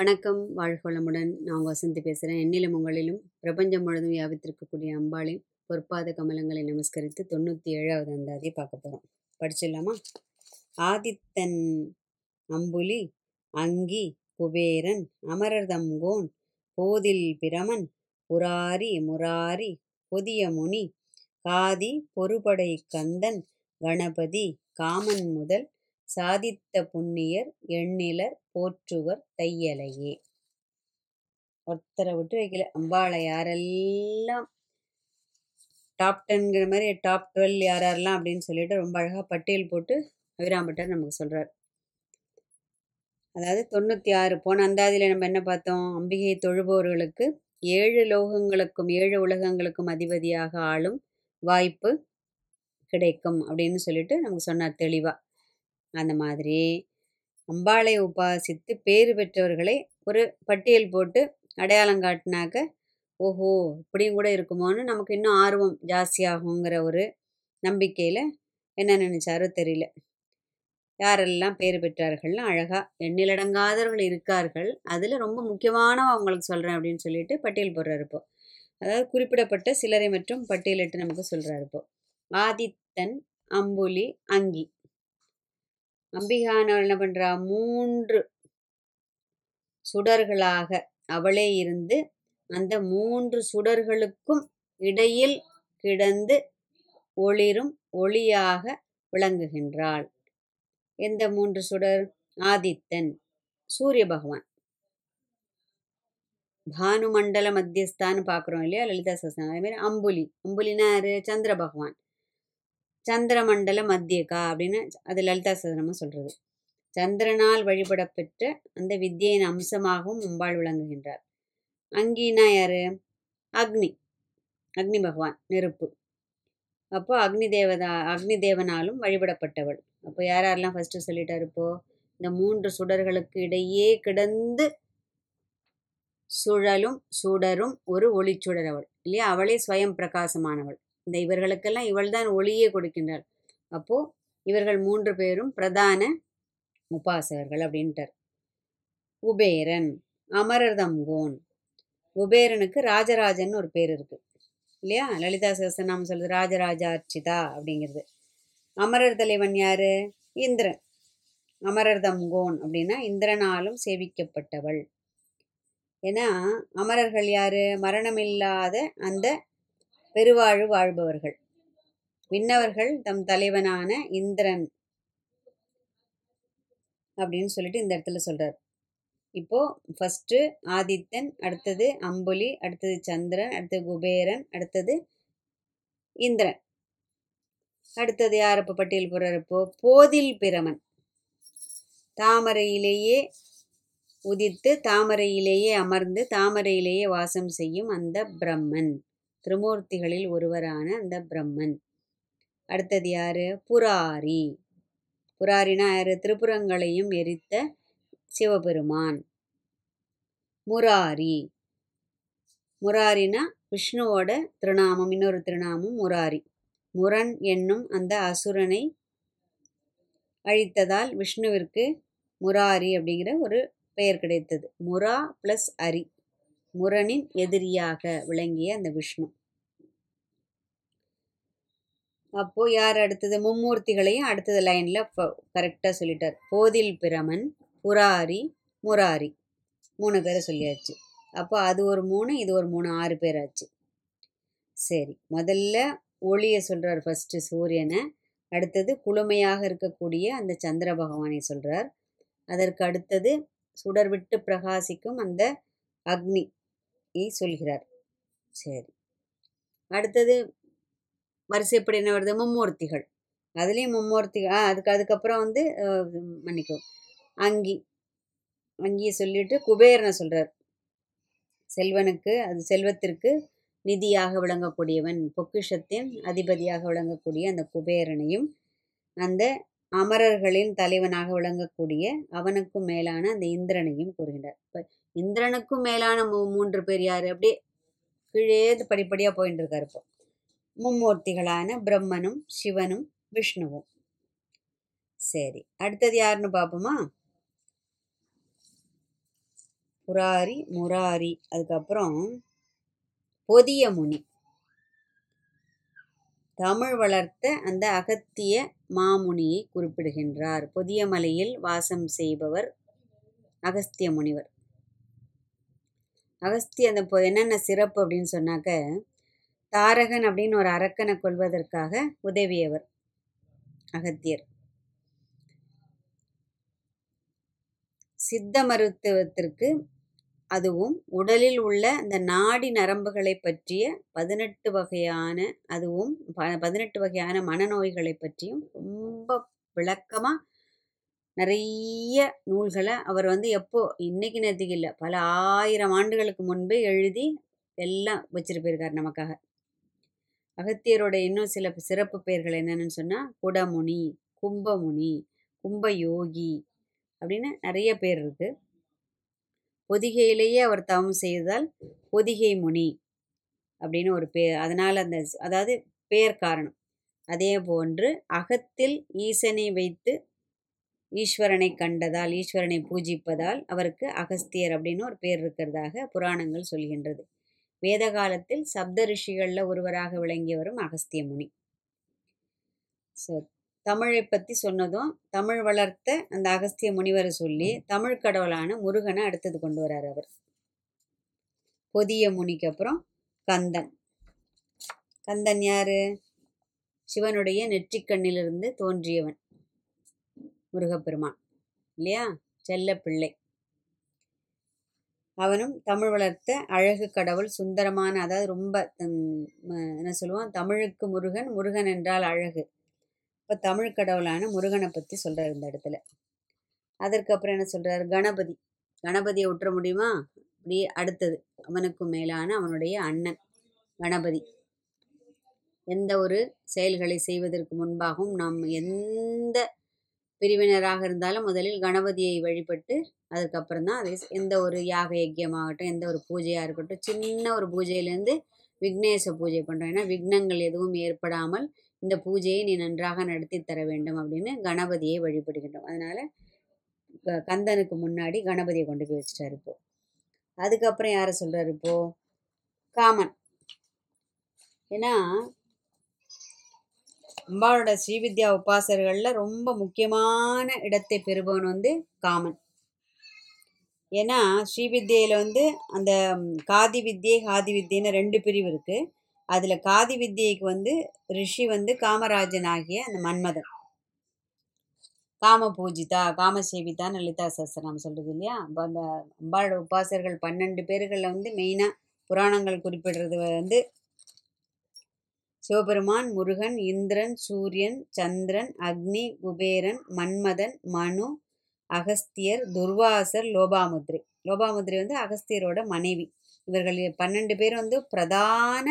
வணக்கம். வாழ்கோளமுடன் நான் வசந்தி பேசுகிறேன் என்னிலும் உங்களிலும் பிரபஞ்சம் முழுதும் வியாபித்திருக்கக்கூடிய அம்பாளின் பொற்பாத கமலங்களை நமஸ்கரித்து தொண்ணூற்றி ஏழாவது அந்தாதியை பார்க்க போகிறோம் படிச்சிடலாமா? ஆதித்தன் அம்புலி அங்கி குபேரன் அமரர்தம்கோன் போதில் பிரமன் புராரி முராரி புதிய முனி காதி பொறுபடை கந்தன் கணபதி காமன் முதல் சாதித்த புண்ணியர் எண்ணிலர் போற்றுவர் தையலையே. ஒருத்தரை விட்டு வைக்கல. அம்பாளை யாரெல்லாம் டாப் டென்ங்கிற மாதிரி டாப் டுவெல் யார் யாரெல்லாம் அப்படின்னு சொல்லிட்டு ரொம்ப அழகாக பட்டியல் போட்டு அபிராம்பட்டர் நமக்கு சொல்கிறார் அதாவது தொண்ணூற்றி ஆறு போன அந்தாதியில் நம்ம என்ன பார்த்தோம்? அம்பிகை தொழுபவர்களுக்கு ஏழு லோகங்களுக்கும் ஏழு உலகங்களுக்கும் அதிபதியாக ஆளும் வாய்ப்பு கிடைக்கும் அப்படின்னு சொல்லிட்டு நமக்கு சொன்னார் தெளிவாக அந்த மாதிரி. அம்பாளை உபாசித்து பேறு பெற்றவர்களை ஒரு பட்டியல் போட்டு அடையாளம் காட்டினாக்க ஓஹோ! இப்படியும் கூட இருக்குமோன்னு நமக்கு இன்னும் ஆர்வம் ஜாஸ்தியாகுங்கிற ஒரு நம்பிக்கையில் என்ன நினச்சாரோ தெரியல. யாரெல்லாம் பேர் பெற்றார்கள்னு அழகாக எண்ணிலடங்காதவர்கள் இருக்கார்கள். அதில் ரொம்ப முக்கியமானவ அவங்களுக்கு சொல்கிறேன் அப்படின்னு சொல்லிட்டு பட்டியல் போடுறாரு இப்போ. அதாவது குறிப்பிடப்பட்ட சிலரை மற்றும் பட்டியலிட்டு நமக்கு சொல்கிறாரு இப்போ. ஆதித்தன் அம்புலி அங்கி. அம்பிகானவள் என்ன பண்ணுறா மூன்று சுடர்களாக அவளே இருந்து அந்த மூன்று சுடர்களுக்கும் இடையில் கிடந்து ஒளிரும் ஒளியாக விளங்குகின்றாள். எந்த மூன்று சுடர்? ஆதித்தன் சூரிய பகவான். பானுமண்டல மத்தியஸ்தான்னு பார்க்குறோம் இல்லையா? லலிதா சஸ்தான் அதே மாதிரி அம்புலி. அம்புலினா யாரு? சந்திர பகவான். சந்திரமண்டல மத்தியகா அப்படின்னு அது லலிதா சதனமும் சொல்கிறது சந்திரனால் வழிபடப்பெற்ற அந்த வித்தியின் அம்சமாகவும் அம்பாள் விளங்குகின்றார். அங்கினா யாரு? அக்னி. அக்னி பகவான் நெருப்பு. அப்போ அக்னி தேவதா அக்னி தேவனாலும் வழிபடப்பட்டவள். அப்போ யார் யாரெல்லாம் ஃபஸ்ட்டு சொல்லிட்டார் இப்போது இந்த மூன்று சுடர்களுக்கு இடையே கிடந்து சுழலும் சுடரும் ஒரு ஒளிச்சுடர் அவள். இல்லையா? அவளே ஸ்வயம் பிரகாசமானவள். இந்த இவர்களுக்கெல்லாம் இவள் தான் ஒளியே கொடுக்கின்றாள். அப்போது இவர்கள் மூன்று பேரும் பிரதான உபாசகர்கள் அப்படின்ட்டார். குபேரன் அமரர்தம்கோன் குபேரனுக்கு ராஜராஜன் ஒரு பேர் இருக்கு. இல்லையா? லலிதா சகசநாமம் சொல்கிறது ராஜராஜ அர்ச்சிதா அப்படிங்கிறது. அமரர் தலைவன் யாரு? இந்திரன். அமரர்தம்கோன் அப்படின்னா இந்திரனாலும் சேவிக்கப்பட்டவள். ஏன்னா அமரர்கள் யாரு? மரணமில்லாத அந்த பெருவாழ்வு வாழ்பவர்கள். விண்ணவர்கள் தம் தலைவனான இந்திரன் அப்படின்னு சொல்லிட்டு இந்த இடத்துல சொல்றார். இப்போ ஃபஸ்ட்டு ஆதித்தன் அடுத்தது அம்புலி அடுத்தது சந்திரன் அடுத்தது குபேரன் அடுத்தது இந்திரன். அடுத்தது யார் இப்போ பட்டியல் போடுறப்போ இப்போ போதில் பிரமன். தாமரையிலேயே உதித்து தாமரையிலேயே அமர்ந்து தாமரையிலேயே வாசம் செய்யும் அந்த பிரம்மன். திருமூர்த்திகளில் ஒருவரான அந்த பிரம்மன். அடுத்தது யாரு? புராரி. புராரினா யாரு? திருப்புறங்களையும் எரித்த சிவபெருமான். முராரி. முராரினா விஷ்ணுவோட திருநாமம் இன்னொரு திருநாமம் முராரி. முரன் என்னும் அந்த அசுரனை அழித்ததால் விஷ்ணுவிற்கு முராரி அப்படிங்கிற ஒரு பெயர் கிடைத்தது. முரா ப்ளஸ் அரி. முரனின் எதிரியாக விளங்கிய அந்த விஷ்ணு. அப்போ யார் அடுத்தது? மும்மூர்த்திகளையும் அடுத்தது லைன்ல கரெக்டாக சொல்லிட்டார். போதில் பிரமன் புராரி முராரி. மூணு பேரை சொல்லியாச்சு. அப்போ அது ஒரு மூணு இது ஒரு மூணு ஆறு பேர் ஆச்சு. சரி முதல்ல ஒளியை சொல்றார் ஃபர்ஸ்ட் சூரியனை. அடுத்தது குளுமையாக இருக்கக்கூடிய அந்த சந்திர பகவானை சொல்றார். அதற்கு அடுத்தது சுடர் விட்டு பிரகாசிக்கும் அந்த அக்னி. சொல்கிறார். சரி. அடுத்தது வரிசைப்படி என்ன வருது? மும்மூர்த்திகள். அதுலேயும் மும்மூர்த்தி ஆ அதுக்கு அதுக்கப்புறம் வந்து மன்னிக்கும் அங்கி. அங்கியை சொல்லிட்டு குபேரனை சொல்கிறார் செல்வனுக்கு அது செல்வத்திற்கு நிதியாக விளங்கக்கூடியவன் பொக்கிஷத்தின் அதிபதியாக விளங்கக்கூடிய அந்த குபேரனையும் அந்த அமரர்களின் தலைவனாக விளங்கக்கூடிய அவனுக்கும் மேலான அந்த இந்திரனையும் கூறுகின்றார். இப்போ இந்திரனுக்கும் மேலான மூ மூன்று பேர் யார்? அப்படியே கீழே படிப்படியாக போயின்னு இருக்காரு இப்போ. மும்மூர்த்திகளான பிரம்மனும் சிவனும் விஷ்ணுவும். சரி அடுத்தது யாருன்னு பார்ப்போமா? புராரி முராரி அதுக்கப்புறம் பொதிய முனி தமிழ் வளர்த்த அந்த அகத்திய மாமுனியை குறிப்பிடுகின்றார். பொதிய மலையில் வாசம் செய்பவர் அகஸ்திய முனிவர். அகஸ்தி அந்த என்னென்ன சிறப்பு அப்படின்னு சொன்னாக்க தாரகன் அப்படின்னு ஒரு அரக்கனை கொள்வதற்காக உதவியவர் அகத்தியர். சித்த மருத்துவத்திற்கு அதுவும் உடலில் உள்ள அந்த நாடி நரம்புகளை பற்றிய பதினெட்டு வகையான அதுவும் ப- பதினெட்டு வகையான மனநோய்களை பற்றியும் ரொம்ப விளக்கமாக நிறைய நூல்களை அவர் வந்து எப்போ இன்னைக்கு நேற்றுக்கு இல்லை பல ஆயிரம் ஆண்டுகளுக்கு முன்பே எழுதி எல்லாம் வச்சுட்டு போயிருக்கார் நமக்காக. அகத்தியரோட இன்னும் சில சிறப்பு பெயர்கள் என்னென்னு சொன்னால் குடமுனி கும்பமுனி கும்பயோகி அப்படின்னு நிறைய பேர் இருக்கு. பொதிகையிலேயே அவர் தவம் செய்ததால் பொதிகை முனி அப்படின்னு ஒரு பேர் அதனால் அந்த அதாவது பேர் காரணம். அதே போன்று அகத்தில் ஈசனை வைத்து ஈஸ்வரனை கண்டதால் ஈஸ்வரனை பூஜிப்பதால் அவருக்கு அகஸ்தியர் அப்படின்னு ஒரு பேர் இருக்கிறதாக புராணங்கள் சொல்கின்றது. வேத காலத்தில் சப்த ரிஷிகளில் ஒருவராக விளங்கி வரும் அகஸ்திய முனி. ஸோ தமிழை பற்றி சொன்னதும் தமிழ் வளர்த்த அந்த அகஸ்திய முனிவரை சொல்லி தமிழ் கடவுளான முருகனை அடுத்தது கொண்டு வரார் அவர். பொதிய முனிக்கு அப்புறம் கந்தன். கந்தன் யாரு? சிவனுடைய நெற்றிக்கண்ணிலிருந்து தோன்றியவன். முருகப்பெருமான். இல்லையா? செல்ல பிள்ளை. அவனும் தமிழ் வளர்த்த அழகு கடவுள் சுந்தரமான அதாவது ரொம்ப என்ன சொல்லுவான்? தமிழுக்கு முருகன் முருகன் என்றால் அழகு. இப்போ தமிழ் கடவுளான முருகனை பற்றி சொல்கிறார் இந்த இடத்துல. அதற்கப்புறம் என்ன சொல்கிறார் கணபதி. கணபதியை விட்டுற முடியுமா? அப்படியே அடுத்தது அவனுக்கும் மேலான அவனுடைய அண்ணன் கணபதி. எந்த ஒரு செயல்களை செய்வதற்கு முன்பாகவும் நாம் எந்த பிரிவினராக இருந்தாலும் முதலில் கணபதியை வழிபட்டு அதுக்கப்புறம் தான் அதை எந்த ஒரு யாக யக்கியமாகட்டும் எந்த ஒரு பூஜையாக இருக்கட்டும் சின்ன ஒரு பூஜையிலேருந்து விக்னேச பூஜை பண்ணுறோம் ஏன்னா விக்னங்கள் எதுவும் ஏற்படாமல் இந்த பூஜையை நீ நன்றாக நடத்தி தர வேண்டும் அப்படின்னு கணபதியை வழிபடுகின்றோம். அதனால் கந்தனுக்கு முன்னாடி கணபதியை கொண்டு போய் வச்சுட்டாரு இப்போ. அதுக்கப்புறம் யாரை சொல்கிறார் இப்போ? காமன். ஏன்னா அம்பாளோட ஸ்ரீவித்யா உபாசகர்களில் ரொம்ப முக்கியமான இடத்தை பெறுபவன் வந்து காமன். ஏன்னா ஸ்ரீவித்யையில் வந்து அந்த காதி வித்யை காதி வித்யன்னு ரெண்டு பிரிவு இருக்குது அதில் காதி வித்யைக்கு வந்து ரிஷி வந்து காமராஜன் ஆகிய அந்த மன்மதன். காம பூஜிதா காம சேவிதான்னு லலிதா சஸ்திரம் சொல்கிறது இல்லையா? அப்போ அந்த அம்பாளோட உபாசர்கள் பன்னெண்டு பேர்களில் வந்து மெயினாக புராணங்கள் குறிப்பிடுறது வந்து சிவபெருமான் முருகன் இந்திரன் சூரியன் சந்திரன் அக்னி குபேரன் மன்மதன் மனு அகஸ்தியர் துர்வாசர் லோபாமுத்ரி. லோபாமுத்ரி வந்து அகஸ்தியரோட மனைவி. இவர்கள் பன்னெண்டு பேர் வந்து பிரதான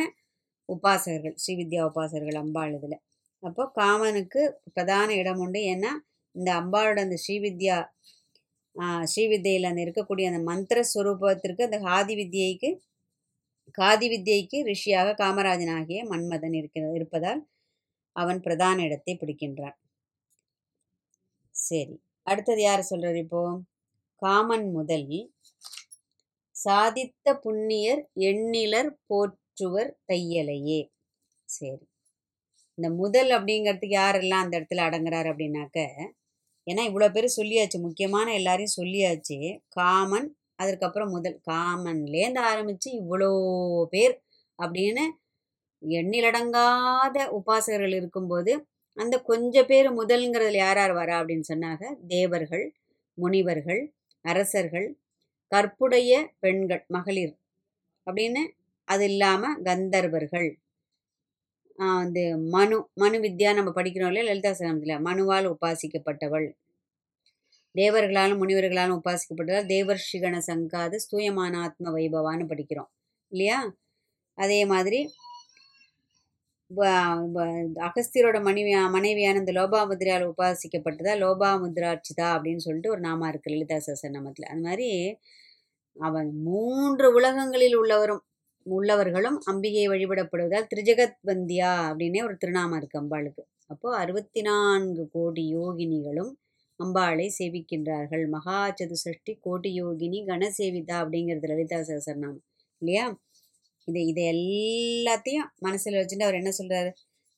உபாசகர்கள் ஸ்ரீவித்யா உபாசகர்கள் அம்பாள் இதில் அப்போ காமனுக்கு பிரதான இடம் உண்டு. ஏன்னா இந்த அம்பாளோட அந்த ஸ்ரீவித்யா ஸ்ரீவித்யில் அந்த இருக்கக்கூடிய அந்த மந்திர ஸ்வரூபத்திற்கு அந்த ஆதி வித்யைக்கு காதி வித்யைக்கு ரிஷியாக காமராஜன் ஆகிய மன்மதன் இருக்கிற இருப்பதால் அவன் பிரதான இடத்தை பிடிக்கின்றான். சரி அடுத்தது யார் சொல்கிறார் இப்போ? காமன் முதல் சாதித்த புண்ணியர் எண்ணிலர் போற்றுவர் தையலையே. சரி இந்த முதல் அப்படிங்கிறதுக்கு யாரெல்லாம் அந்த இடத்துல அடங்குறாரு அப்படின்னாக்க ஏன்னா இவ்வளோ பேர் சொல்லியாச்சு முக்கியமான எல்லாரையும் சொல்லியாச்சு காமன் அதற்கப்புறம் முதல் காமன்லேருந்து ஆரம்பித்து இவ்வளோ பேர் அப்படின்னு எண்ணிலடங்காத உபாசகர்கள் இருக்கும்போது அந்த கொஞ்ச பேர் முதல்ங்கிறதுல யார் யார் வரா அப்படின்னு சொன்னாங்க? தேவர்கள் முனிவர்கள் அரசர்கள் கற்புடைய பெண்கள் மகளிர் அப்படின்னு அது இல்லாமல் கந்தர்வர்கள். வந்து மனு மனு வித்யா நம்ம படிக்கிறோம் இல்லையா? லலிதா சகனத்தில் மனுவால் உபாசிக்கப்பட்டவள். தேவர்களாலும் முனிவர்களாலும் உபாசிக்கப்பட்டதால் தேவர்ஷிகண சங்காது ஸ்தூயமான ஆத்ம வைபவான்னு படிக்கிறோம். இல்லையா? அதே மாதிரி வ- அகஸ்தியரோட மனைவி மனைவியான இந்த லோபாமுத்ரால் உபாசிக்கப்பட்டதா? லோபாமுத்ராட்சிதா அப்படின்னு சொல்லிட்டு ஒரு நாமா இருக்கு லலிதா சசநாமத்தில் அது மாதிரி அவன் மூன்று உலகங்களில் உள்ளவரும் உள்ளவர்களும் அம்பிகையை வழிபடப்படுவதால் திரிஜகத் வந்தியா அப்படின்னே ஒரு திருநாமம் இருக்கு அம்பாளுக்கு. அப்போது அறுபத்தி நான்கு கோடி யோகினிகளும் அம்பாளை சேவிக்கின்றார்கள். மகா சதுசஷ்டி கோட்டி யோகினி கணசேவிதா அப்படிங்கிறது லலிதா சகசரநாமம். இல்லையா? இது இதை எல்லாத்தையும் மனசில் வச்சுட்டு அவர் என்ன சொல்கிறாரு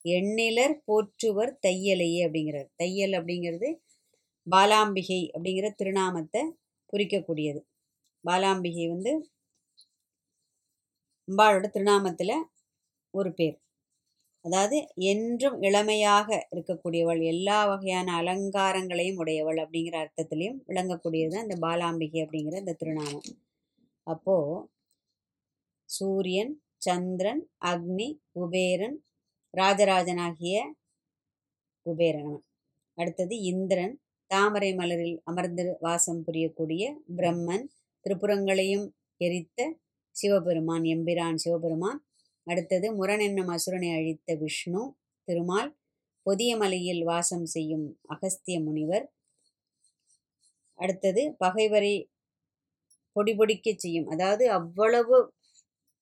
எண்ணிலர் போற்றுவர் தையலையே அப்படிங்கிறார். தையல் அப்படிங்கிறது பாலாம்பிகை அப்படிங்கிற திருநாமத்தை குறிக்கக்கூடியது. பாலாம்பிகை வந்து அம்பாளோட திருநாமத்தில் ஒரு பேர். அதாவது என்றும் இளமையாக இருக்கக்கூடியவள் எல்லா வகையான அலங்காரங்களையும் உடையவள் அப்படிங்கிற அர்த்தத்திலையும் விளங்கக்கூடியது அந்த பாலாம்பிகை அப்படிங்கிற இந்த திருநாமம். அப்போது சூரியன் சந்திரன் அக்னி குபேரன் ராஜராஜனாகிய குபேரன் அடுத்தது இந்திரன் தாமரை மலரில் அமர்ந்து வாசம் புரியக்கூடிய பிரம்மன் திரிபுரங்களையும் எரித்த சிவபெருமான் எம்பிரான் சிவபெருமான் அடுத்தது முரண் என்னும் அசுரனை அழித்த விஷ்ணு திருமால் பொதிய மலையில் வாசம் செய்யும் அகஸ்திய முனிவர். அடுத்தது பகைவரை பொடி பொடிக்கச் செய்யும் அதாவது அவ்வளவு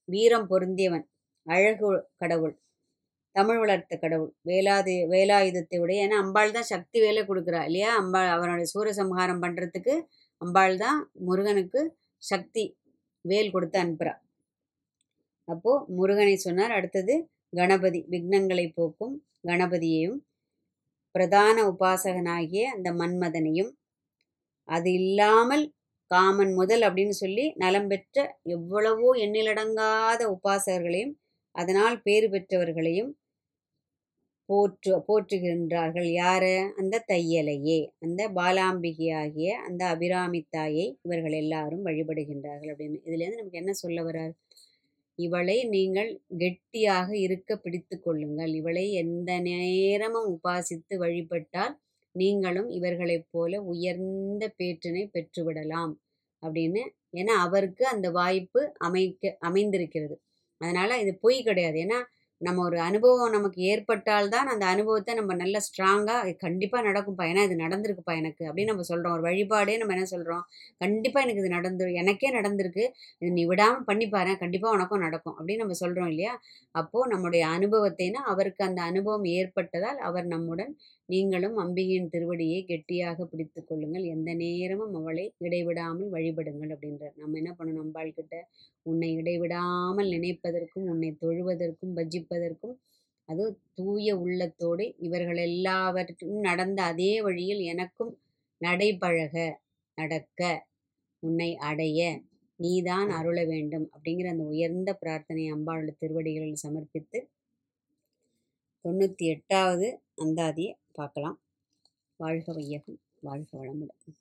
வீரம் பொருந்தியவன் அழகு கடவுள் தமிழ் வளர்த்த கடவுள் வேலாதி வேலாயுதத்தை உடைய ஏன்னா அம்பாள் தான் சக்தி வேலை கொடுக்குறா இல்லையா? அம்பாள் அவனுடைய சூரசம்ஹாரம் பண்ணுறதுக்கு அம்பாள் தான் முருகனுக்கு சக்தி வேல் கொடுத்து அனுப்புகிறா அப்போது முருகனை சொன்னார் அடுத்தது கணபதி விக்னங்களை போக்கும் கணபதியையும் பிரதான உபாசகனாகிய அந்த மன்மதனையும். அது இல்லாமல் காமன் முதல் அப்படின்னு சொல்லி நலம் பெற்ற எவ்வளவோ எண்ணிலடங்காத உபாசகர்களையும் அதனால் பேறு பெற்றவர்களையும் போற்று போற்றுகின்றார்கள். யாரு? அந்த தையலையே அந்த பாலாம்பிகையாகிய அந்த அபிராமி தாயை இவர்கள் எல்லாரும் வழிபடுகின்றார்கள் அப்படின்னு. இதுலேருந்து நமக்கு என்ன சொல்ல வர்றார்? இவளை நீங்கள் கெட்டியாக இருக்க பிடித்து கொள்ளுங்கள். இவளை எந்த நேரமும் உபாசித்து வழிபட்டால் நீங்களும் இவர்களைப் போல உயர்ந்த பேற்றினை பெற்றுவிடலாம். அப்படின்னு. ஏன்னா அவருக்கு அந்த வாய்ப்பு அமைக்க அமைந்திருக்கிறது. அதனால் இது பொய் கிடையாது. ஏன்னா நம்ம ஒரு அனுபவம் நமக்கு ஏற்பட்டால்தான் அந்த அனுபவத்தை நம்ம நல்ல ஸ்ட்ராங்காக கண்டிப்பாக நடக்கும்ப்பா ஏன்னா இது நடந்திருக்குப்பா எனக்கு அப்படின்னு நம்ம சொல்கிறோம் ஒரு வழிபாடே நம்ம என்ன சொல்கிறோம் கண்டிப்பாக எனக்கு இது நடந்து எனக்கே நடந்திருக்கு. இது நீ விடாமல் பண்ணிப்பாரு கண்டிப்பாக உனக்கும் நடக்கும் அப்படின்னு நம்ம சொல்கிறோம் இல்லையா? அப்போது நம்முடைய அனுபவத்தைனா அவருக்கு அந்த அனுபவம் ஏற்பட்டதால் அவர் நம்முடன் நீங்களும் அம்பிகையின் திருவடியை கெட்டியாக பிடித்து கொள்ளுங்கள். எந்த நேரமும் அவளை இடைவிடாமல் வழிபடுங்கள் அப்படின்றார். நம்ம என்ன பண்ணணும்? அம்பாள் கிட்ட உன்னை இடைவிடாமல் நினைப்பதற்கும் உன்னை தொழுவதற்கும் பஜிப்பதற்கும் அது தூய உள்ளத்தோடு இவர்கள் எல்லாவற்றும் நடந்த அதே வழியில் எனக்கும் நடைபழக நடக்க உன்னை அடைய நீதான் அருள வேண்டும் அப்படிங்கிற அந்த உயர்ந்த பிரார்த்தனை அம்பாளோட திருவடிகளில் சமர்ப்பித்து தொண்ணூற்றி எட்டாவது அந்தாதியை பார்க்கலாம். வாழ்க வையகம். வாழ்க வளமுடன்.